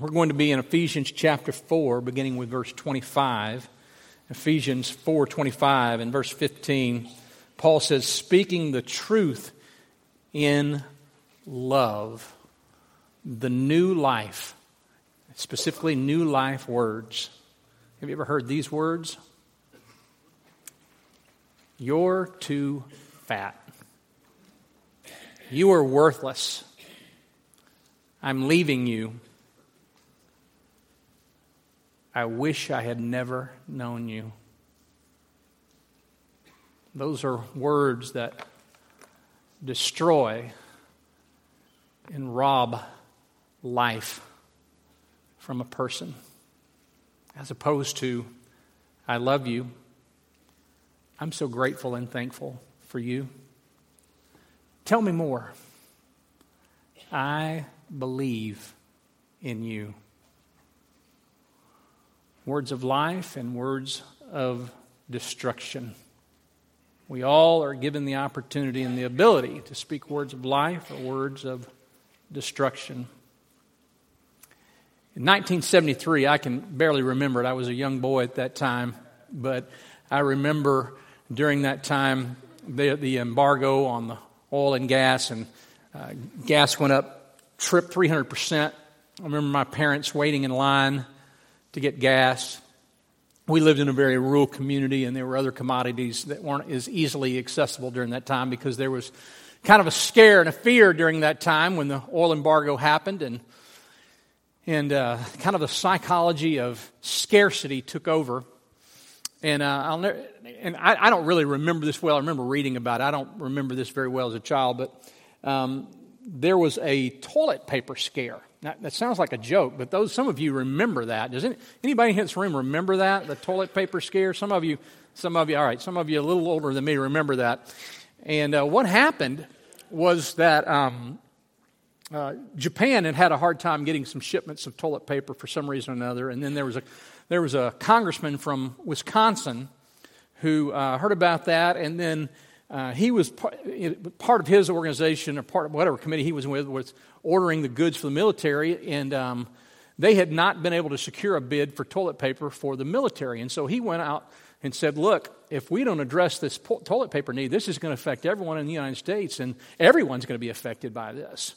we're going to be in Ephesians chapter 4, beginning with verse 25. Ephesians 4 25 and verse 15. Paul says, speaking the truth in love, the new life, specifically new life words. Have you ever heard these words? You're too fat. You are worthless. I'm leaving you. I wish I had never known you. Those are words that destroy and rob life from a person, as opposed to, I love you. I'm so grateful and thankful for you. Tell me more. I believe in you. Words of life and words of destruction. We all are given the opportunity and the ability to speak words of life or words of destruction. In 1973, I can barely remember it. I was a young boy at that time, but I remember during that time the, the embargo on the oil and gas, and uh, gas went up, tripped 300%. I remember my parents waiting in line to get gas. We lived in a very rural community, and there were other commodities that weren't as easily accessible during that time because there was kind of a scare and a fear during that time when the oil embargo happened, and and uh, kind of the psychology of scarcity took over. And uh, never, and I, I, don't really remember this well. I remember reading about it. I don't remember this very well as a child, but um, there was a toilet paper scare. Now, that sounds like a joke, but those some of you remember that. Does any, anybody in this room remember that the toilet paper scare? Some of you, some of you, all right. Some of you a little older than me remember that. And uh, what happened was that um, uh, Japan had had a hard time getting some shipments of toilet paper for some reason or another, and then there was a there was a congressman from Wisconsin who uh, heard about that, and then uh, he was part, part, of his organization or part of whatever committee he was with was ordering the goods for the military, and um, they had not been able to secure a bid for toilet paper for the military, and so he went out and said, "Look, if we don't address this po- toilet paper need, this is going to affect everyone in the United States, and everyone's going to be affected by this."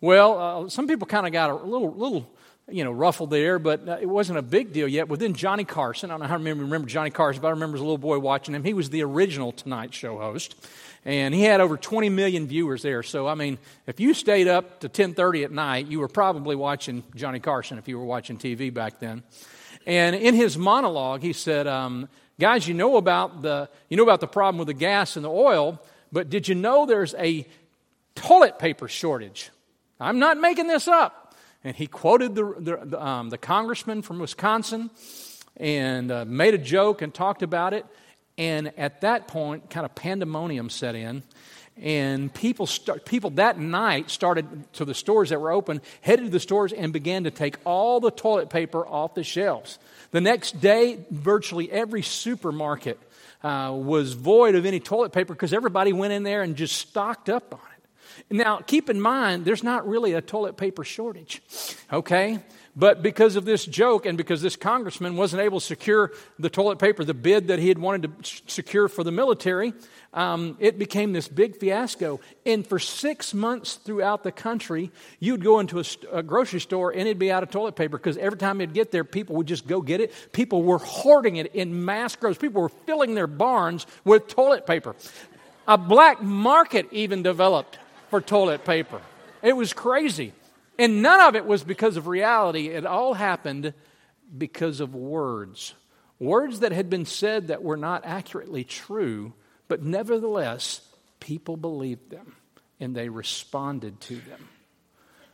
Well, uh, some people kind of got a little little you know, ruffled there, but uh, it wasn't a big deal yet. But then Johnny Carson, I don't know how to remember, remember Johnny Carson, but I remember as a little boy watching him. He was the original Tonight Show host, and he had over 20 million viewers there. So, I mean, if you stayed up to 10:30 at night, you were probably watching Johnny Carson if you were watching TV back then. And in his monologue, he said, um, "Guys, you know about the you know about the problem with the gas and the oil, but did you know there's a toilet paper shortage? I'm not making this up." And he quoted the, the, um, the congressman from Wisconsin and uh, made a joke and talked about it. And at that point, kind of pandemonium set in. And people, start, people that night started to the stores that were open, headed to the stores, and began to take all the toilet paper off the shelves. The next day, virtually every supermarket uh, was void of any toilet paper because everybody went in there and just stocked up on it. Now, keep in mind, there's not really a toilet paper shortage, okay? But because of this joke and because this congressman wasn't able to secure the toilet paper, the bid that he had wanted to secure for the military, um, it became this big fiasco. And for six months throughout the country, you'd go into a, a grocery store and it'd be out of toilet paper because every time you'd get there, people would just go get it. People were hoarding it in mass groves. People were filling their barns with toilet paper. A black market even developed for toilet paper. It was crazy. And none of it was because of reality. It all happened because of words. Words that had been said that were not accurately true, but nevertheless, people believed them and they responded to them.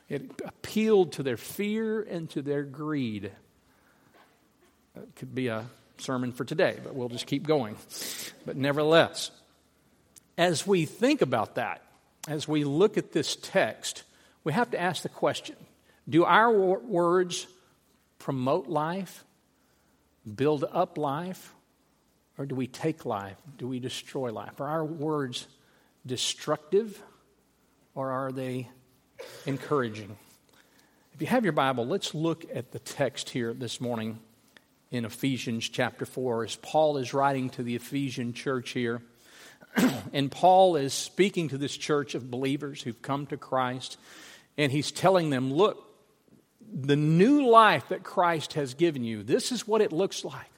It appealed to their fear and to their greed. It could be a sermon for today, but we'll just keep going. But nevertheless, as we think about that, as we look at this text, we have to ask the question do our words promote life, build up life, or do we take life? Do we destroy life? Are our words destructive or are they encouraging? If you have your Bible, let's look at the text here this morning in Ephesians chapter 4 as Paul is writing to the Ephesian church here. and Paul is speaking to this church of believers who've come to Christ, and he's telling them, Look, the new life that Christ has given you, this is what it looks like.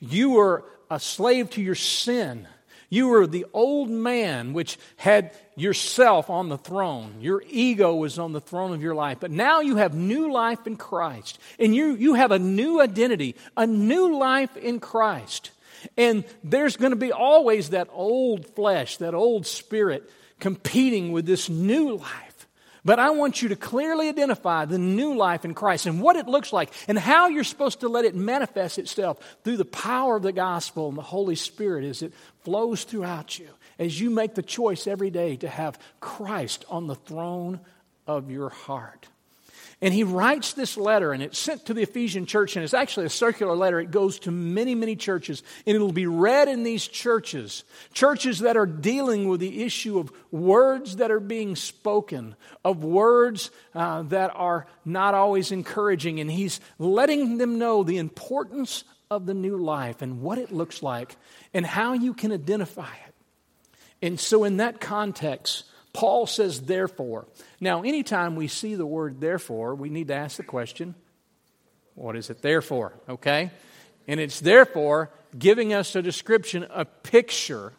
You were a slave to your sin. You were the old man which had yourself on the throne. Your ego was on the throne of your life. But now you have new life in Christ. And you, you have a new identity, a new life in Christ. And there's going to be always that old flesh, that old spirit competing with this new life. But I want you to clearly identify the new life in Christ and what it looks like and how you're supposed to let it manifest itself through the power of the gospel and the Holy Spirit as it flows throughout you, as you make the choice every day to have Christ on the throne of your heart. And he writes this letter, and it's sent to the Ephesian church, and it's actually a circular letter. It goes to many, many churches, and it'll be read in these churches. Churches that are dealing with the issue of words that are being spoken, of words uh, that are not always encouraging. And he's letting them know the importance of the new life and what it looks like and how you can identify it. And so, in that context, Paul says, therefore. Now, anytime we see the word therefore, we need to ask the question, what is it there for? Okay? And it's therefore giving us a description, a picture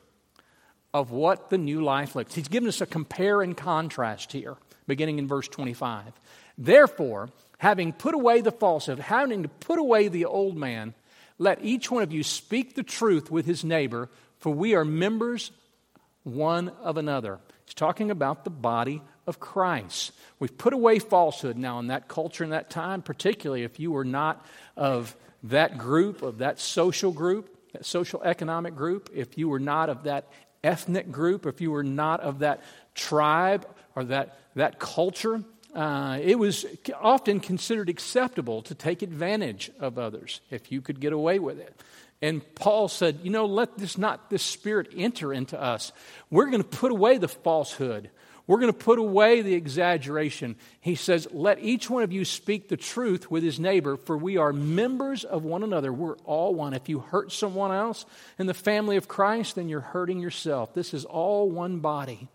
of what the new life looks. He's given us a compare and contrast here, beginning in verse 25. Therefore, having put away the falsehood, having to put away the old man, let each one of you speak the truth with his neighbor, for we are members one of another. He's talking about the body of Christ. We've put away falsehood now in that culture in that time, particularly if you were not of that group, of that social group, that social economic group, if you were not of that ethnic group, if you were not of that tribe or that, that culture, uh, it was often considered acceptable to take advantage of others if you could get away with it. And Paul said, You know, let this not this spirit enter into us. We're going to put away the falsehood. We're going to put away the exaggeration. He says, Let each one of you speak the truth with his neighbor, for we are members of one another. We're all one. If you hurt someone else in the family of Christ, then you're hurting yourself. This is all one body.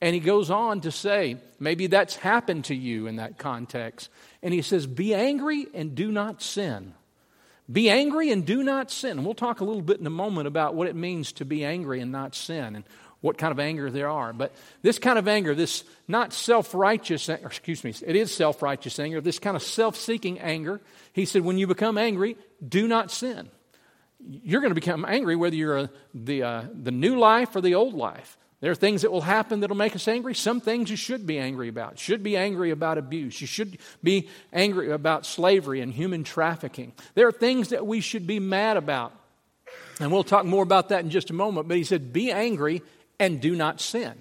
And he goes on to say, maybe that's happened to you in that context. And he says, Be angry and do not sin. Be angry and do not sin. We'll talk a little bit in a moment about what it means to be angry and not sin and what kind of anger there are. But this kind of anger, this not self righteous, excuse me, it is self righteous anger, this kind of self seeking anger, he said, when you become angry, do not sin. You're going to become angry whether you're a, the, uh, the new life or the old life. There are things that will happen that will make us angry. Some things you should be angry about. You should be angry about abuse. You should be angry about slavery and human trafficking. There are things that we should be mad about. And we'll talk more about that in just a moment. But he said, Be angry and do not sin.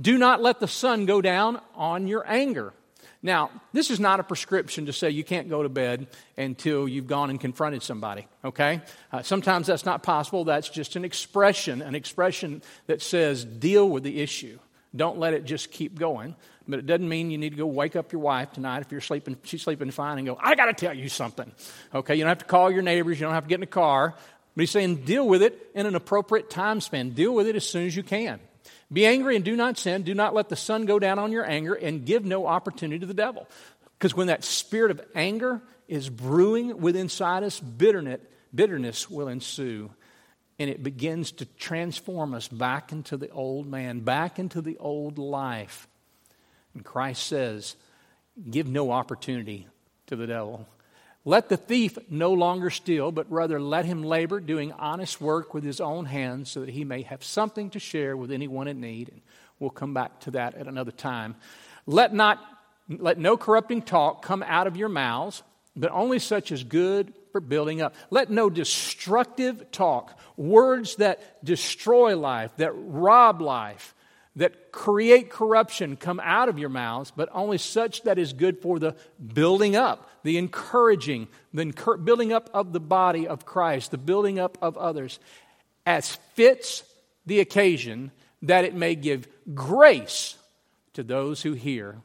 Do not let the sun go down on your anger. Now, this is not a prescription to say you can't go to bed until you've gone and confronted somebody, okay? Uh, sometimes that's not possible. That's just an expression, an expression that says deal with the issue. Don't let it just keep going. But it doesn't mean you need to go wake up your wife tonight if you're sleeping, she's sleeping fine and go, I got to tell you something. Okay, you don't have to call your neighbors, you don't have to get in a car. But he's saying deal with it in an appropriate time span. Deal with it as soon as you can. Be angry and do not sin. Do not let the sun go down on your anger and give no opportunity to the devil. Because when that spirit of anger is brewing within inside us, bitterness, bitterness will ensue. And it begins to transform us back into the old man, back into the old life. And Christ says, give no opportunity to the devil. Let the thief no longer steal, but rather let him labor, doing honest work with his own hands, so that he may have something to share with anyone in need. And we'll come back to that at another time. Let not let no corrupting talk come out of your mouths, but only such as good for building up. Let no destructive talk, words that destroy life, that rob life, that create corruption come out of your mouths, but only such that is good for the building up, the encouraging, the building up of the body of Christ, the building up of others, as fits the occasion, that it may give grace to those who hear.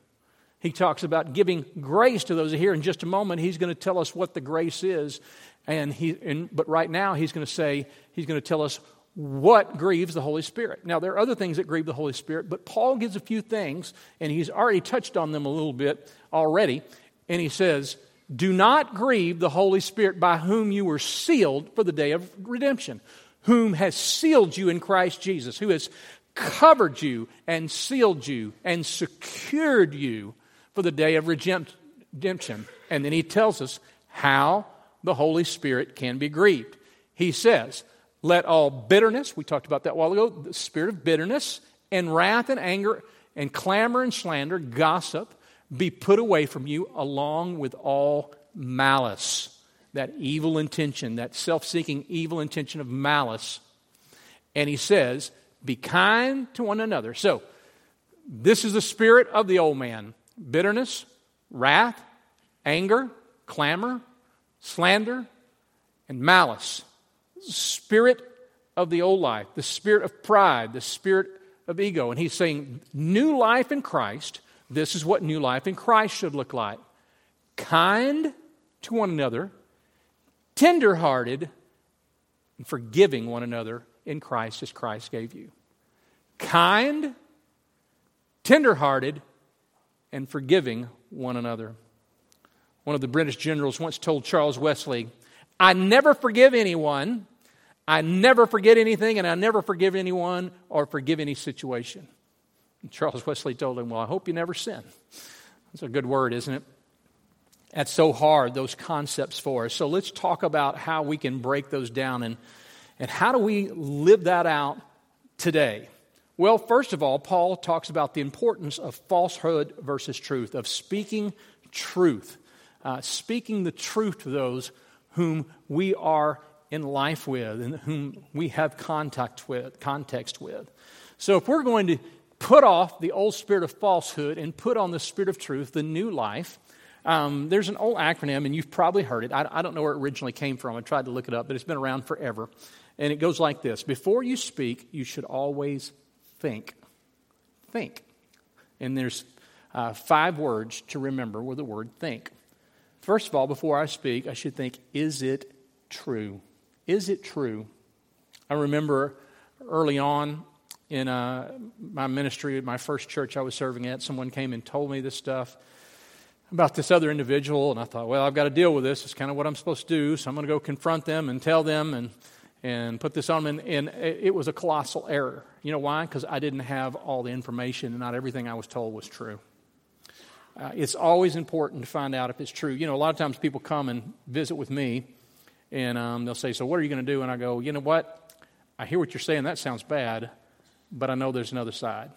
He talks about giving grace to those who hear. In just a moment, he's going to tell us what the grace is. And he, and, but right now, he's going to say, he's going to tell us what grieves the Holy Spirit. Now, there are other things that grieve the Holy Spirit, but Paul gives a few things, and he's already touched on them a little bit already. And he says, Do not grieve the Holy Spirit by whom you were sealed for the day of redemption, whom has sealed you in Christ Jesus, who has covered you and sealed you and secured you for the day of redemption. And then he tells us how the Holy Spirit can be grieved. He says, Let all bitterness, we talked about that a while ago, the spirit of bitterness and wrath and anger and clamor and slander, gossip, be put away from you along with all malice. That evil intention, that self seeking evil intention of malice. And he says, Be kind to one another. So, this is the spirit of the old man bitterness, wrath, anger, clamor, slander, and malice. Spirit of the old life, the spirit of pride, the spirit of ego. And he's saying, new life in Christ, this is what new life in Christ should look like kind to one another, tenderhearted, and forgiving one another in Christ as Christ gave you. Kind, tenderhearted, and forgiving one another. One of the British generals once told Charles Wesley, I never forgive anyone, I never forget anything, and I never forgive anyone or forgive any situation. And Charles Wesley told him, Well, I hope you never sin. That's a good word, isn't it? That's so hard, those concepts for us. So let's talk about how we can break those down and, and how do we live that out today. Well, first of all, Paul talks about the importance of falsehood versus truth, of speaking truth, uh, speaking the truth to those whom we are in life with and whom we have contact with, context with. So if we're going to put off the old spirit of falsehood and put on the spirit of truth, the new life, um, there's an old acronym, and you've probably heard it. I, I don't know where it originally came from. I tried to look it up, but it's been around forever. And it goes like this Before you speak, you should always think. Think. And there's uh, five words to remember with the word think. First of all, before I speak, I should think, is it true? Is it true? I remember early on in uh, my ministry at my first church I was serving at, someone came and told me this stuff about this other individual, and I thought, well, I've got to deal with this. It's kind of what I'm supposed to do, so I'm going to go confront them and tell them. And and put this on them. And, it was a colossal error. You know why? Because I didn't have all the information, and not everything I was told was true. Uh, it's always important to find out if it's true. You know, a lot of times people come and visit with me, and um, they'll say, So, what are you going to do? And I go, You know what? I hear what you're saying. That sounds bad, but I know there's another side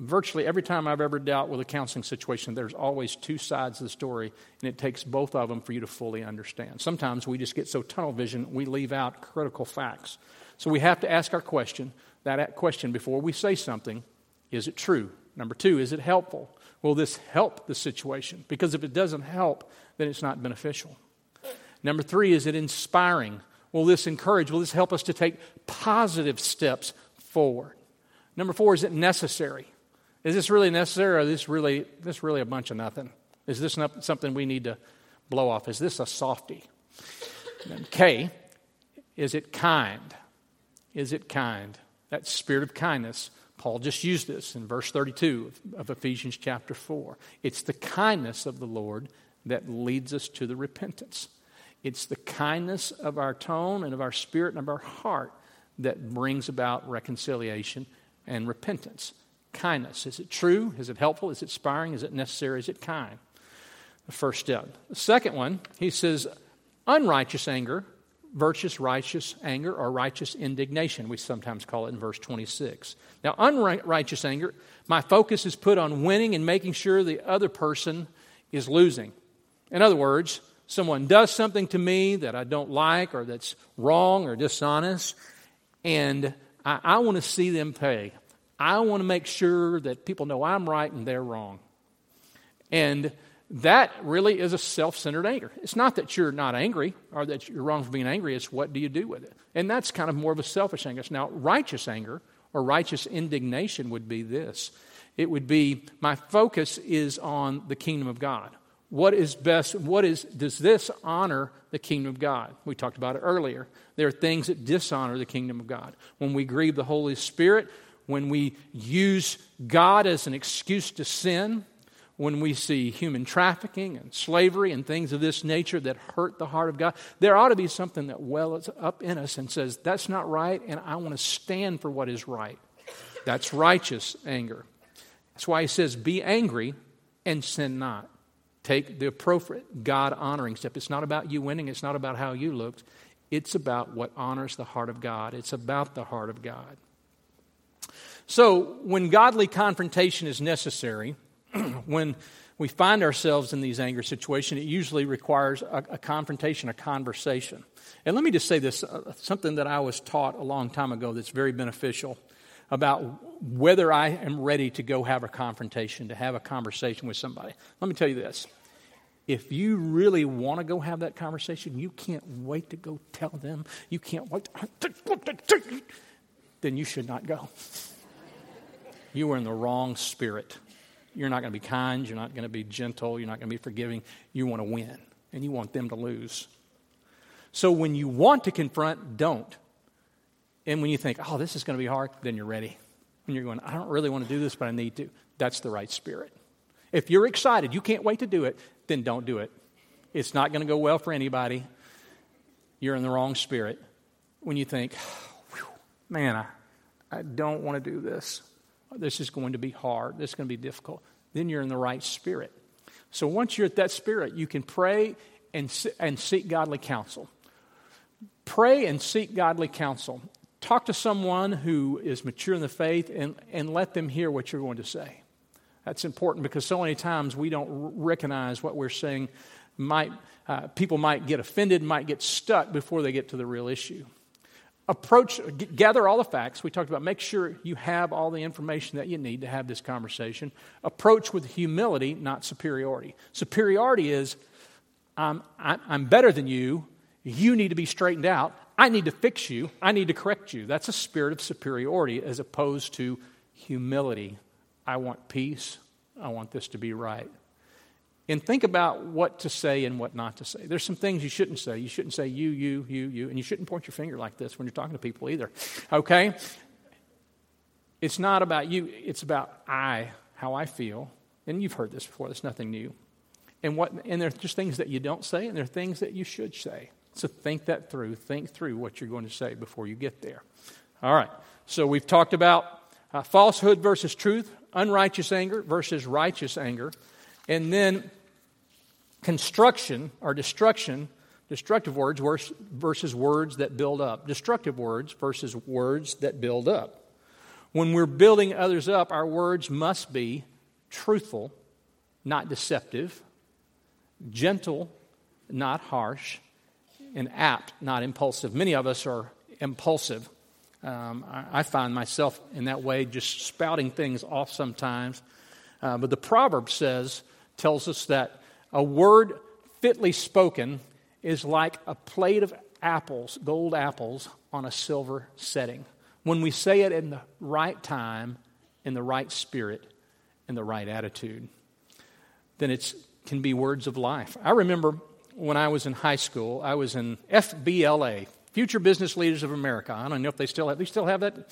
virtually every time I've ever dealt with a counseling situation, there's always two sides of the story, and it takes both of them for you to fully understand. Sometimes we just get so tunnel vision, we leave out critical facts. So we have to ask our question, that question before we say something is it true? Number two, is it helpful? Will this help the situation? Because if it doesn't help, then it's not beneficial. Number three, is it inspiring? Will this encourage? Will this help us to take positive steps forward? Number four, is it necessary? Is this really necessary or is this really, this really a bunch of nothing? Is this not something we need to blow off? Is this a softy? K, is it kind? Is it kind? That spirit of kindness. Paul just used this in verse 32 of Ephesians chapter 4. It's the kindness of the Lord that leads us to the repentance. It's the kindness of our tone and of our spirit and of our heart that brings about reconciliation and repentance kindness. Is it true? Is it helpful? Is it inspiring? Is it necessary? Is it kind? The first step. The second one, he says, unrighteous anger, virtuous, righteous anger, or righteous indignation. We sometimes call it in verse 26. Now, unrighteous anger, my focus is put on winning and making sure the other person is losing. In other words, someone does something to me that I don't like or that's wrong or dishonest, and I, I want to see them pay. I want to make sure that people know I'm right and they're wrong. And that really is a self centered anger. It's not that you're not angry or that you're wrong for being angry, it's what do you do with it? And that's kind of more of a selfish anger. Now, righteous anger or righteous indignation would be this It would be my focus is on the kingdom of God. What is best? What is, does this honor the kingdom of God? We talked about it earlier. There are things that dishonor the kingdom of God. When we grieve the Holy Spirit, when we use God as an excuse to sin, when we see human trafficking and slavery and things of this nature that hurt the heart of God, there ought to be something that wells up in us and says, That's not right, and I want to stand for what is right. That's righteous anger. That's why he says, Be angry and sin not. Take the appropriate God honoring step. It's not about you winning, it's not about how you looked. It's about what honors the heart of God. It's about the heart of God. So, when godly confrontation is necessary, when we find ourselves in these anger situations, it usually requires a, a, confrontation, a conversation. And let me just say this uh, something that I was taught a long time ago that's very beneficial about whether I am ready to go have a confrontation, to have a conversation with somebody. Let me tell you this. If you really want to go have that conversation, you can't wait to go tell them, you can't wait, to, then you should not go. You are in the wrong spirit. You're not going to be kind. You're not going to be gentle. You're not going to be forgiving. You want to win, and you want them to lose. So when you want to confront, don't. And when you think, oh, this is going to be hard, then you're ready. When you're going, I don't really want to do this, but I need to, that's the right spirit. If you're excited, you can't wait to do it, then don't do it. It's not going to go well for anybody. You're in the wrong spirit. When you think, man, I, I don't want to do this this is going to be hard, this is going to be difficult, then you're in the right spirit. So once you're at that spirit, you can pray and, and seek godly counsel. Pray and seek godly counsel. Talk to someone who is mature in the faith and, and let them hear what you're going to say. That's important because so many times we don't recognize what we're saying. Might, uh, people might get offended, might get stuck before they get to the real issue approach, gather all the facts. We talked about make sure you have all the information that you need to have this conversation. Approach with humility, not superiority. Superiority is I'm, I'm better than you. You need to be straightened out. I need to fix you. I need to correct you. That's a spirit of superiority as opposed to humility. I want peace. I want this to be right and think about what to say and what not to say. There's some things you shouldn't say. You shouldn't say you, you, you, you, and you shouldn't point your finger like this when you're talking to people either. Okay? It's not about you, it's about I, how I feel. And you've heard this before, that's nothing new. And, what, and there are just things that you don't say, and there are things that you should say. So think that through. Think through what you're going to say before you get there. All right. So we've talked about uh, falsehood versus truth, unrighteous anger versus righteous anger. And then construction or destruction, destructive words versus words that build up. Destructive words versus words that build up. When we're building others up, our words must be truthful, not deceptive, gentle, not harsh, and apt, not impulsive. Many of us are impulsive. Um, I, I, find myself in that way, just spouting things off sometimes. Uh, but the proverb says, tells us that a word fitly spoken is like a plate of apples, gold apples, on a silver setting. When we say it in the right time, in the right spirit, in the right attitude, then it can be words of life. I remember when I was in high school, I was in FBLA, Future Business Leaders of America. I don't know if they still have, they still have that.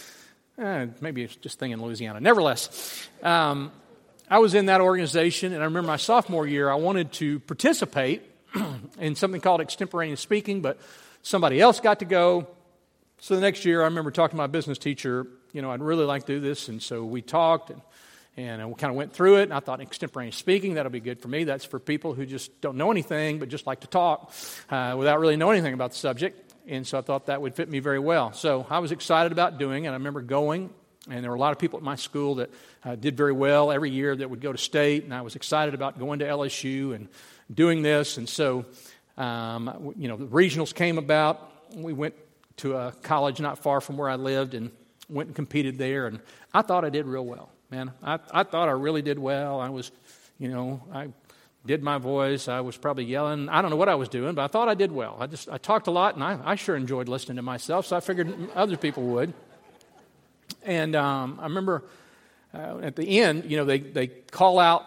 Eh, maybe it's just thing in Louisiana. Nevertheless, um, I was in that organization, and I remember my sophomore year, I wanted to participate in something called extemporaneous speaking, but somebody else got to go. So the next year, I remember talking to my business teacher, you know, I'd really like to do this. And so we talked and, and we kind of went through it. And I thought extemporaneous speaking, that'll be good for me. That's for people who just don't know anything, but just like to talk uh, without really knowing anything about the subject. And so I thought that would fit me very well. So I was excited about doing it. I remember going and there were a lot of people at my school that uh, did very well every year that would go to state, and I was excited about going to LSU and doing this. And so, um, you know, the regionals came about. We went to a college not far from where I lived and went and competed there. And I thought I did real well, man. I, I thought I really did well. I was, you know, I did my voice. I was probably yelling. I don't know what I was doing, but I thought I did well. I just I talked a lot, and I, I sure enjoyed listening to myself. So I figured other people would. And um, I remember uh, at the end, you know, they, they call out,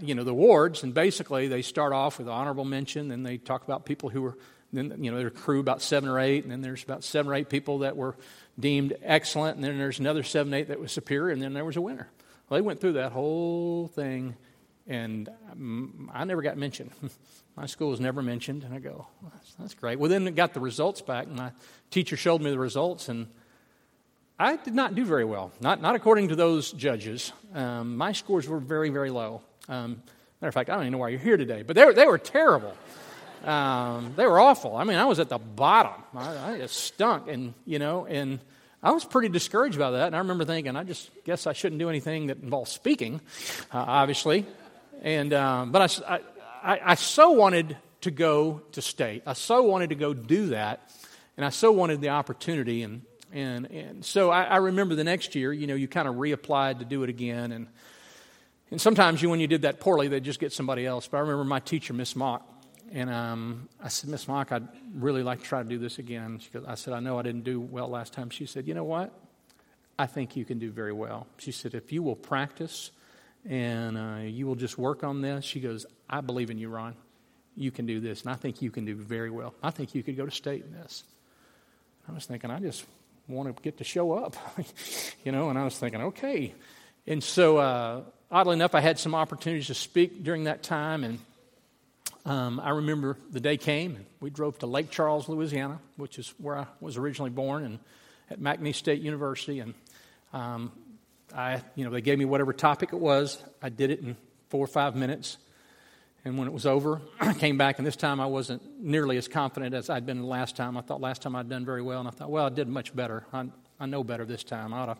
you know, the awards, and basically they start off with honorable mention, and they talk about people who were, then, you know, their crew about seven or eight, and then there's about seven or eight people that were deemed excellent, and then there's another seven, eight that was superior, and then there was a winner. Well, they went through that whole thing, and I never got mentioned. my school was never mentioned, and I go, well, that's, that's great. Well, then it got the results back, and my teacher showed me the results, and I did not do very well, not, not according to those judges. Um, my scores were very, very low. Um, matter of fact, I don't even know why you're here today, but they were, they were terrible. Um, they were awful. I mean, I was at the bottom. I, I just stunk, and you know, and I was pretty discouraged about that. And I remember thinking, I just guess I shouldn't do anything that involves speaking, uh, obviously. And um, but I, I, I so wanted to go to state. I so wanted to go do that, and I so wanted the opportunity. And and, and so I, I remember the next year, you know, you kind of reapplied to do it again. And, and sometimes you, when you did that poorly, they'd just get somebody else. But I remember my teacher, Miss Mock, and um, I said, Miss Mock, I'd really like to try to do this again. She goes, I said, I know I didn't do well last time. She said, You know what? I think you can do very well. She said, If you will practice and uh, you will just work on this, she goes, I believe in you, Ron. You can do this, and I think you can do very well. I think you could go to state in this. I was thinking, I just want to get to show up, you know, and I was thinking, okay. And so, uh, oddly enough, I had some opportunities to speak during that time, and um, I remember the day came, and we drove to Lake Charles, Louisiana, which is where I was originally born, and at McNeese State University, and um, I, you know, they gave me whatever topic it was. I did it in four or five minutes. And when it was over, I came back, and this time I wasn't nearly as confident as I'd been the last time. I thought last time I'd done very well, and I thought, well, I did much better. I, I know better this time. I ought to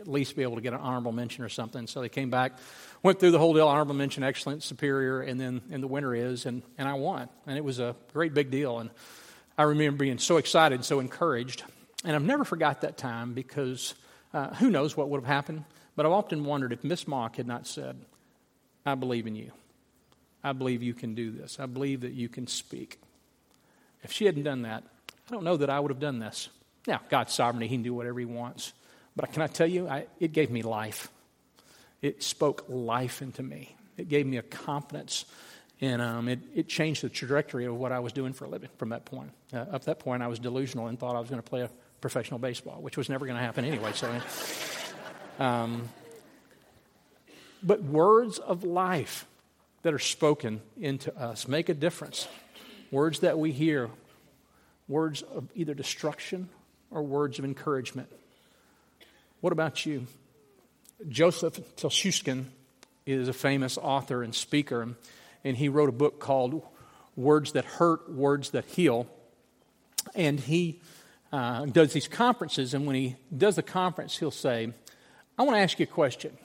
at least be able to get an honorable mention or something. So they came back, went through the whole deal honorable mention, excellent, superior, and then and the winner is, and, and I won. And it was a great big deal. And I remember being so excited, so encouraged. And I've never forgot that time because uh, who knows what would have happened. But I've often wondered if Miss Mock had not said, I believe in you. I believe you can do this. I believe that you can speak. If she hadn't done that, I don't know that I would have done this. Now, God's sovereignty, He can do whatever He wants. But can I tell you, I, it gave me life. It spoke life into me. It gave me a confidence. And um, it, it changed the trajectory of what I was doing for a living from that point. Uh, up that point, I was delusional and thought I was going to play a professional baseball, which was never going to happen anyway. So, um, but words of life that are spoken into us make a difference. Words that we hear, words of either destruction or words of encouragement. What about you? Joseph Telushkin is a famous author and speaker, and he wrote a book called Words That Hurt, Words That Heal. And he uh, does these conferences, and when he does the conference, he'll say, I want to ask you a question.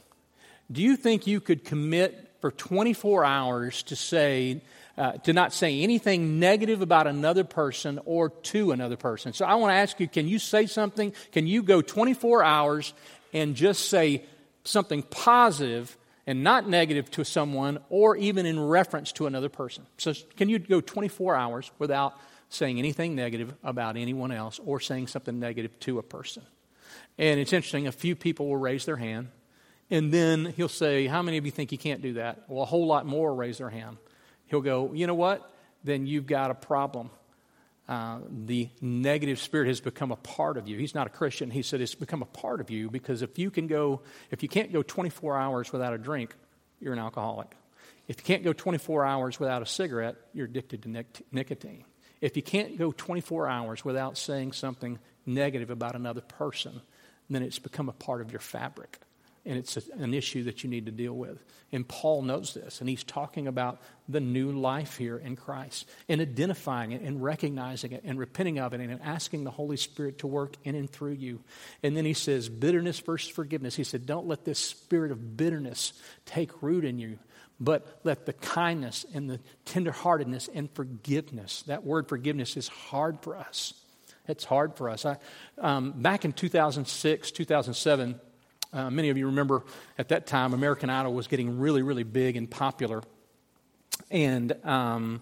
Do you think you could commit for 24 hours to say, uh, to not say anything negative about another person or to another person. So I want to ask you can you say something? Can you go 24 hours and just say something positive and not negative to someone or even in reference to another person? So can you go 24 hours without saying anything negative about anyone else or saying something negative to a person? And it's interesting, a few people will raise their hand and then he'll say, How many of you think you can't do that? Well, a whole lot more raise their hand. He'll go, You know what? Then you've got a problem. Uh, the negative spirit has become a part of you. He's not a Christian. He said it's become a part of you because if you can go, if you can't go 24 hours without a drink, you're an alcoholic. If you can't go 24 hours without a cigarette, you're addicted to nic- nicotine. If you can't go 24 hours without saying something negative about another person, then it's become a part of your fabric and it's an issue that you need to deal with. And Paul knows this, and he's talking about the new life here in Christ and identifying it and recognizing it and repenting of it and asking the Holy Spirit to work in and through you. And then he says, bitterness versus forgiveness. He said, don't let this spirit of bitterness take root in you. But let the kindness and the tenderheartedness and forgiveness, that word forgiveness is hard for us. It's hard for us. I, um, back in 2006, 2007, uh, many of you remember at that time, American Idol was getting really, really big and popular. And um,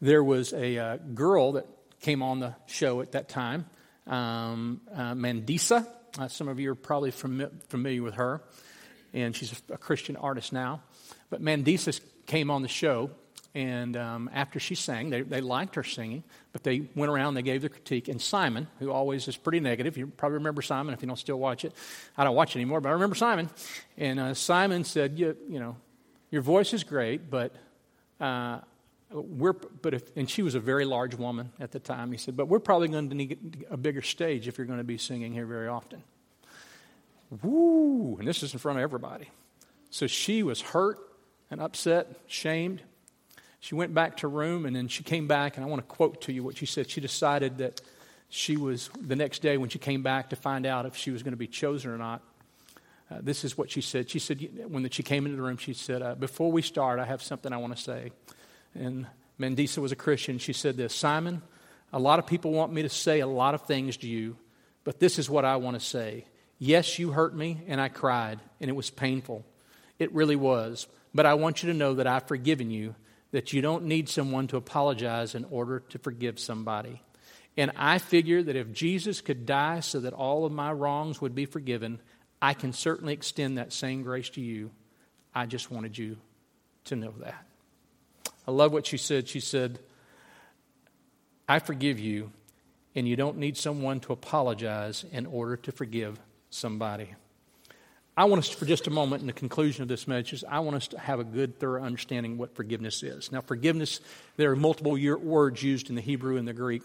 there was a uh, girl that came on the show at that time, um, uh, Mandisa. Uh, some of you are probably fam- familiar with her. and she's a Christian artist now. But Mandisa came on the show, and um, after she sang, they, they liked her singing, but they went around, they gave their critique. And Simon, who always is pretty negative, you probably remember Simon if you don't still watch it. I don't watch it anymore, but I remember Simon. And uh, Simon said, you, you know, your voice is great, but uh, we're, but if, and she was a very large woman at the time. He said, but we're probably going to need a bigger stage if you're going to be singing here very often. Woo! And this is in front of everybody. So she was hurt and upset, shamed. She went back to her room and then she came back, and I want to quote to you what she said. She decided that she was, the next day when she came back to find out if she was going to be chosen or not, uh, this is what she said. She said, when she came into the room, she said, uh, Before we start, I have something I want to say. And Mandisa was a Christian. She said this Simon, a lot of people want me to say a lot of things to you, but this is what I want to say. Yes, you hurt me, and I cried, and it was painful. It really was. But I want you to know that I've forgiven you, that you don't need someone to apologize in order to forgive somebody. And I figure that if Jesus could die so that all of my wrongs would be forgiven, I can certainly extend that same grace to you. I just wanted you to know that. I love what she said. She said, I forgive you, and you don't need someone to apologize in order to forgive somebody. I want us, for just a moment, in the conclusion of this message, I want us to have a good, thorough understanding what forgiveness is. Now, forgiveness, there are multiple words used in the Hebrew and the Greek,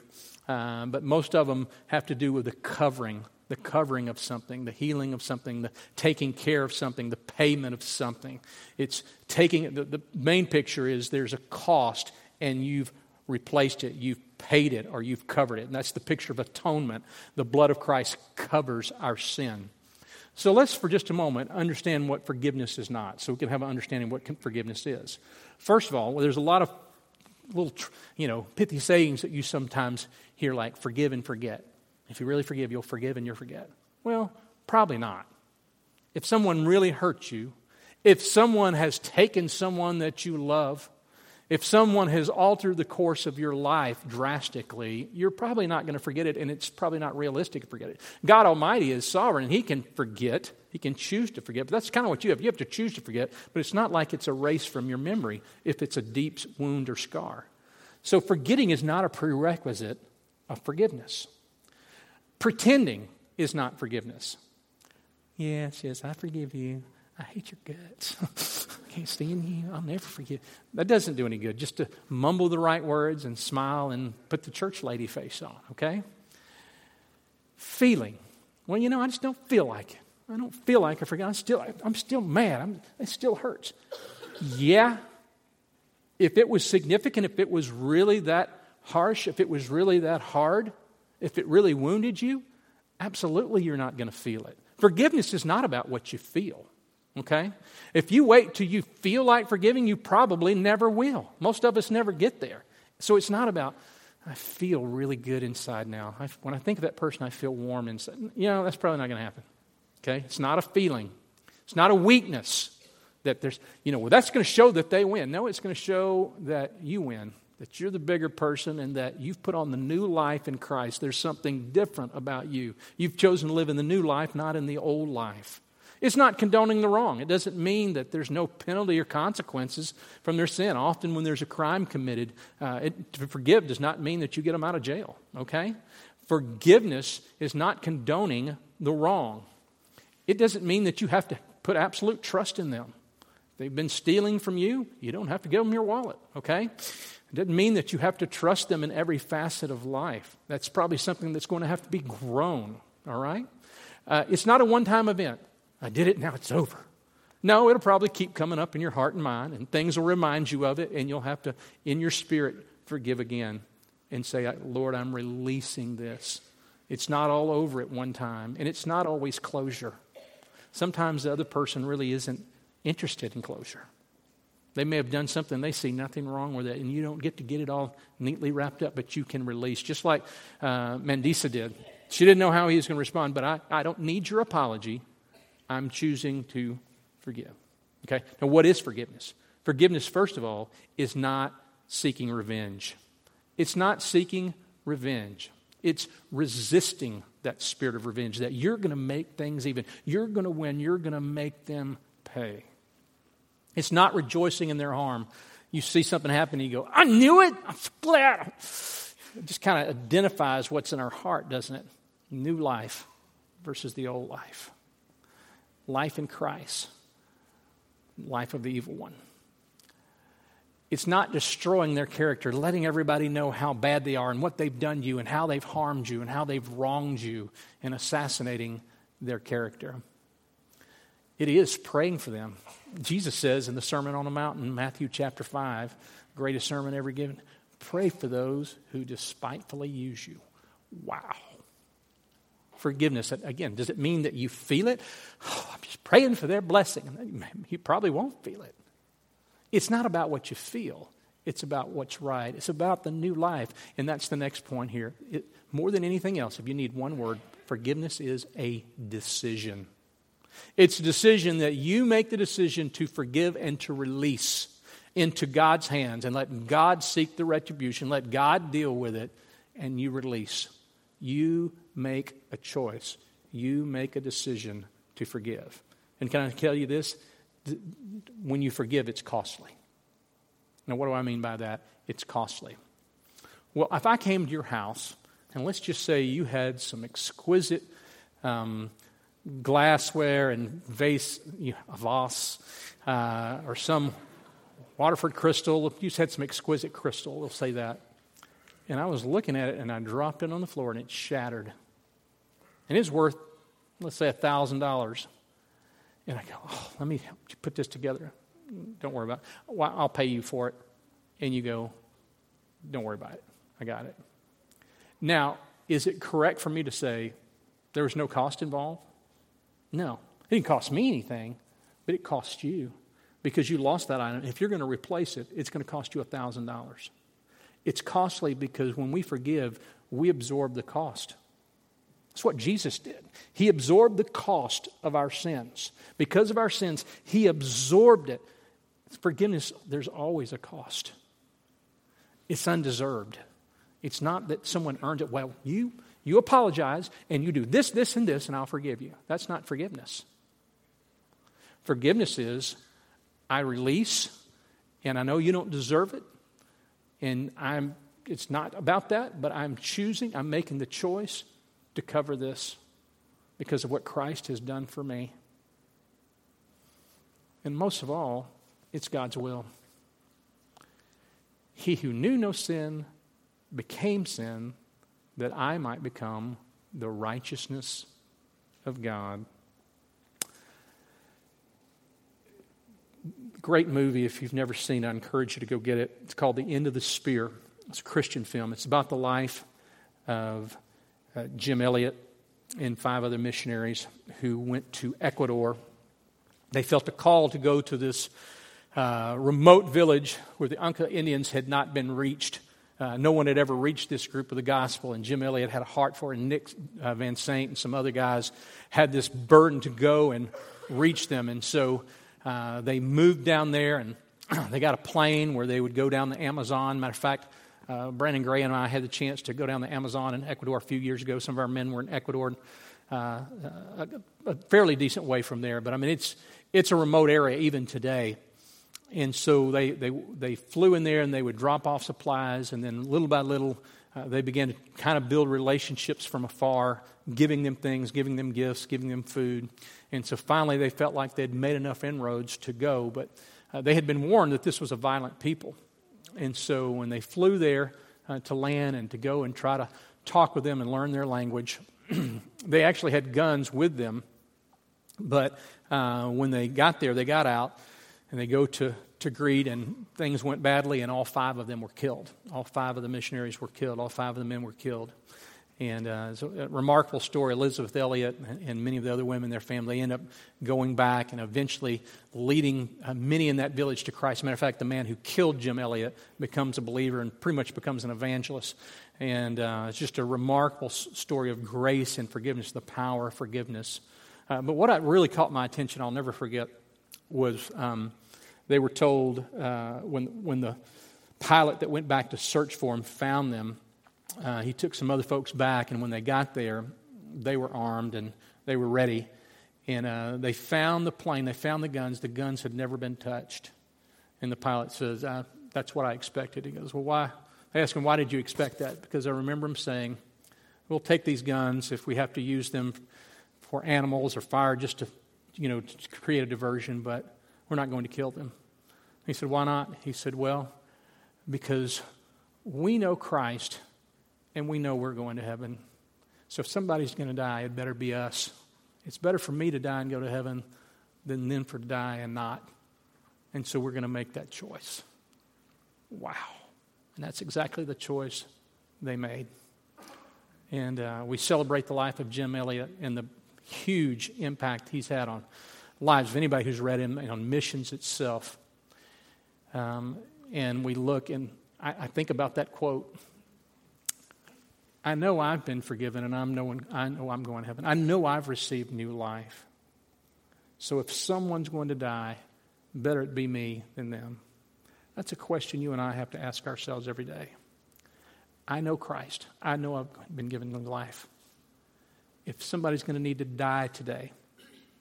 uh, but most of them have to do with the covering, the covering of something, the healing of something, the taking care of something, the payment of something. It's taking, the, the main picture is there's a cost, and you've replaced it, you've paid it, or you've covered it. And that's the picture of atonement. The blood of Christ covers our sin. So let's, for just a moment, understand what forgiveness is not, so we can have an understanding what forgiveness is. First of all, well, there's a lot of little, you know, pithy sayings that you sometimes hear, like forgive and forget. If you really forgive, you'll forgive and you'll forget. Well, probably not. If someone really hurts you, if someone has taken someone that you love, if someone has altered the course of your life drastically, you're probably not going to forget it, and it's probably not realistic to forget it. God Almighty is sovereign, He can forget. He can choose to forget. But that's kind of what you have. You have to choose to forget, but it's not like it's erased from your memory if it's a deep wound or scar. So forgetting is not a prerequisite of forgiveness. Pretending is not forgiveness. Yes, yes, I forgive you. I hate your guts. I can't stand you. I'll never forgive. That doesn't do any good. Just to mumble the right words and smile and put the church lady face on, okay? Feeling. Well, you know, I just don't feel like it. I don't feel like I forgot. I'm still, I'm still mad. I'm, it still hurts. Yeah, if it was significant, if it was really that harsh, if it was really that hard, if it really wounded you, absolutely you're not going to feel it. Forgiveness is not about what you feel. Okay? If you wait till you feel like forgiving, you probably never will. Most of us never get there. So it's not about, I feel really good inside now. I, when I think of that person, I feel warm inside. You know, that's probably not going to happen. Okay? It's not a feeling, it's not a weakness that there's, you know, well, that's going to show that they win. No, it's going to show that you win, that you're the bigger person, and that you've put on the new life in Christ. There's something different about you. You've chosen to live in the new life, not in the old life. It's not condoning the wrong. It doesn't mean that there's no penalty or consequences from their sin. Often, when there's a crime committed, uh, it, to forgive does not mean that you get them out of jail, okay? Forgiveness is not condoning the wrong. It doesn't mean that you have to put absolute trust in them. If they've been stealing from you, you don't have to give them your wallet, okay? It doesn't mean that you have to trust them in every facet of life. That's probably something that's going to have to be grown, all right? Uh, it's not a one time event. I did it, now it's over. No, it'll probably keep coming up in your heart and mind, and things will remind you of it, and you'll have to, in your spirit, forgive again and say, Lord, I'm releasing this. It's not all over at one time, and it's not always closure. Sometimes the other person really isn't interested in closure. They may have done something, they see nothing wrong with it, and you don't get to get it all neatly wrapped up, but you can release, just like uh, Mandisa did. She didn't know how he was going to respond, but I, I don't need your apology. I'm choosing to forgive. Okay? Now, what is forgiveness? Forgiveness, first of all, is not seeking revenge. It's not seeking revenge. It's resisting that spirit of revenge that you're going to make things even. You're going to win. You're going to make them pay. It's not rejoicing in their harm. You see something happen and you go, I knew it. I'm glad. It just kind of identifies what's in our heart, doesn't it? New life versus the old life. Life in Christ, life of the evil one. It's not destroying their character, letting everybody know how bad they are and what they've done you and how they've harmed you and how they've wronged you and assassinating their character. It is praying for them. Jesus says in the Sermon on the Mountain, Matthew chapter 5, greatest sermon ever given, pray for those who despitefully use you. Wow. Forgiveness, again, does it mean that you feel it? Oh, I'm just praying for their blessing. You probably won't feel it. It's not about what you feel, it's about what's right. It's about the new life. And that's the next point here. It, more than anything else, if you need one word, forgiveness is a decision. It's a decision that you make the decision to forgive and to release into God's hands and let God seek the retribution, let God deal with it, and you release. You make a choice. You make a decision to forgive. And can I tell you this? when you forgive, it's costly. Now, what do I mean by that? It's costly. Well, if I came to your house, and let's just say you had some exquisite um, glassware and vase, vase uh, or some Waterford crystal, you just had some exquisite crystal, we'll say that. And I was looking at it and I dropped it on the floor and it shattered. And it's worth, let's say, $1,000. And I go, oh, let me put this together. Don't worry about it. Well, I'll pay you for it. And you go, don't worry about it. I got it. Now, is it correct for me to say there was no cost involved? No. It didn't cost me anything, but it cost you because you lost that item. If you're going to replace it, it's going to cost you $1,000. It's costly because when we forgive, we absorb the cost. That's what Jesus did. He absorbed the cost of our sins. Because of our sins, He absorbed it. Forgiveness, there's always a cost. It's undeserved. It's not that someone earned it. Well, you, you apologize and you do this, this, and this, and I'll forgive you. That's not forgiveness. Forgiveness is I release, and I know you don't deserve it, and I'm it's not about that, but I'm choosing, I'm making the choice to cover this because of what Christ has done for me. And most of all, it's God's will. He who knew no sin became sin that I might become the righteousness of God. Great movie. If you've never seen it, I encourage you to go get it. It's called The End of the Spear. It's a Christian film. It's about the life of uh, Jim Elliot and five other missionaries who went to Ecuador. They felt a call to go to this uh, remote village where the Auca Indians had not been reached. Uh, no one had ever reached this group of the gospel, and Jim Elliot had a heart for it, and Nick uh, Van Saint and some other guys had this burden to go and reach them. And so uh, they moved down there, and they got a plane where they would go down the Amazon. Matter of fact, uh, Brandon Gray and I had the chance to go down the Amazon in Ecuador a few years ago. Some of our men were in Ecuador, uh, a, a, fairly decent way from there. But I mean, it's it's a remote area even today. And so they, they, they flew in there and they would drop off supplies, and then little by little, uh, they began to kind of build relationships from afar, giving them things, giving them gifts, giving them food. And so finally, they felt like they'd made enough inroads to go, but uh, they had been warned that this was a violent people. And so when they flew there uh, to land and to go and try to talk with them and learn their language, they actually had guns with them. But uh, when they got there, they got out and they go to, to greet, and things went badly, and all five of them were killed. All five of the missionaries were killed. All five of the men were killed. And uh, it's a remarkable story. Elizabeth Elliot and many of the other women in their family end up going back and eventually leading uh, many in that village to Christ. matter of fact, the man who killed Jim Elliot becomes a believer and pretty much becomes an evangelist. And uh, it's just a remarkable story of grace and forgiveness, the power of forgiveness. Uh, but what really caught my attention, I'll never forget, was um, they were told uh, when, when the pilot that went back to search for him found them uh, he took some other folks back, and when they got there, they were armed and they were ready. And uh, they found the plane, they found the guns. The guns had never been touched. And the pilot says, That's what I expected. He goes, Well, why? I asked him, Why did you expect that? Because I remember him saying, We'll take these guns if we have to use them for animals or fire just to, you know, to create a diversion, but we're not going to kill them. He said, Why not? He said, Well, because we know Christ and we know we're going to heaven. So if somebody's going to die, it better be us. It's better for me to die and go to heaven than them for die and not. And so we're going to make that choice. Wow. And that's exactly the choice they made. And uh, we celebrate the life of Jim Elliot and the huge impact he's had on lives of anybody who's read him and on missions itself. Um, and we look and I, I, think about that quote. I know I've been forgiven and I'm knowing, I know I'm going to heaven. I know I've received new life. So if someone's going to die, better it be me than them. That's a question you and I have to ask ourselves every day. I know Christ. I know I've been given new life. If somebody's going to need to die today,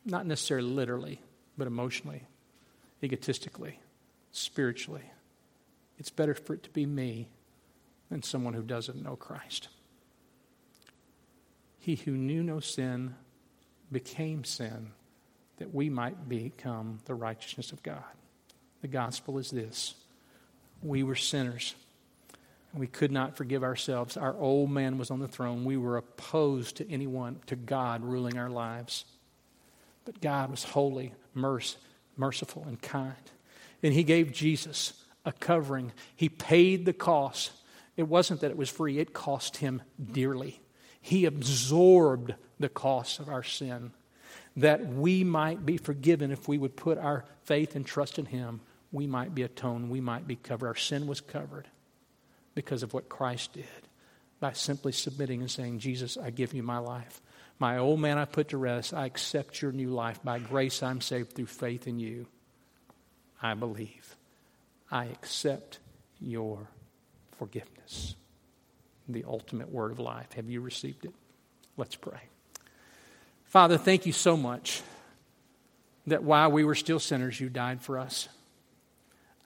not necessarily literally, but emotionally, egotistically, spiritually, it's better for it to be me than someone who doesn't know Christ. He who knew no sin became sin that we might become the righteousness of God. The gospel is this we were sinners. And we could not forgive ourselves. Our old man was on the throne. We were opposed to anyone, to God ruling our lives. But God was holy, merc- merciful, and kind. And He gave Jesus a covering. He paid the cost. It wasn't that it was free, it cost Him dearly. He absorbed the cost of our sin that we might be forgiven if we would put our faith and trust in Him. We might be atoned, we might be covered. Our sin was covered because of what Christ did by simply submitting and saying, Jesus, I give you my life. My old man I put to rest. I accept your new life. By grace I'm saved through faith in you. I believe. I accept your forgiveness. The ultimate word of life. Have you received it? Let's pray. Father, thank you so much that while we were still sinners, you died for us.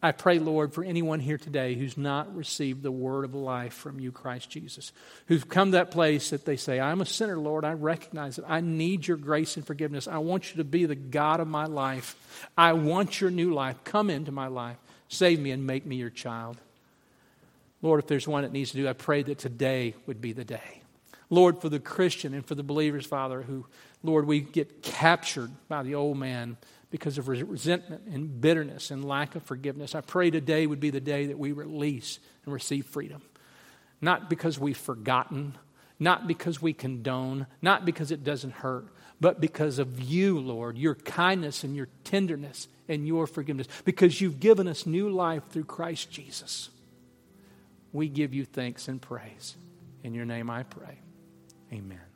I pray, Lord, for anyone here today who's not received the word of life from you, Christ Jesus, who've come to that place that they say, I'm a sinner, Lord. I recognize it. I need your grace and forgiveness. I want you to be the God of my life. I want your new life. Come into my life. Save me and make me your child. Lord, if there's one that needs to do, I pray that today would be the day. Lord, for the Christian and for the believers, Father, who, Lord, we get captured by the old man because of resentment and bitterness and lack of forgiveness. I pray today would be the day that we release and receive freedom. Not because we've forgotten, not because we condone, not because it doesn't hurt, but because of you, Lord, your kindness and your tenderness and your forgiveness, because you've given us new life through Christ Jesus. We give you thanks and praise. In your name I pray. Amen.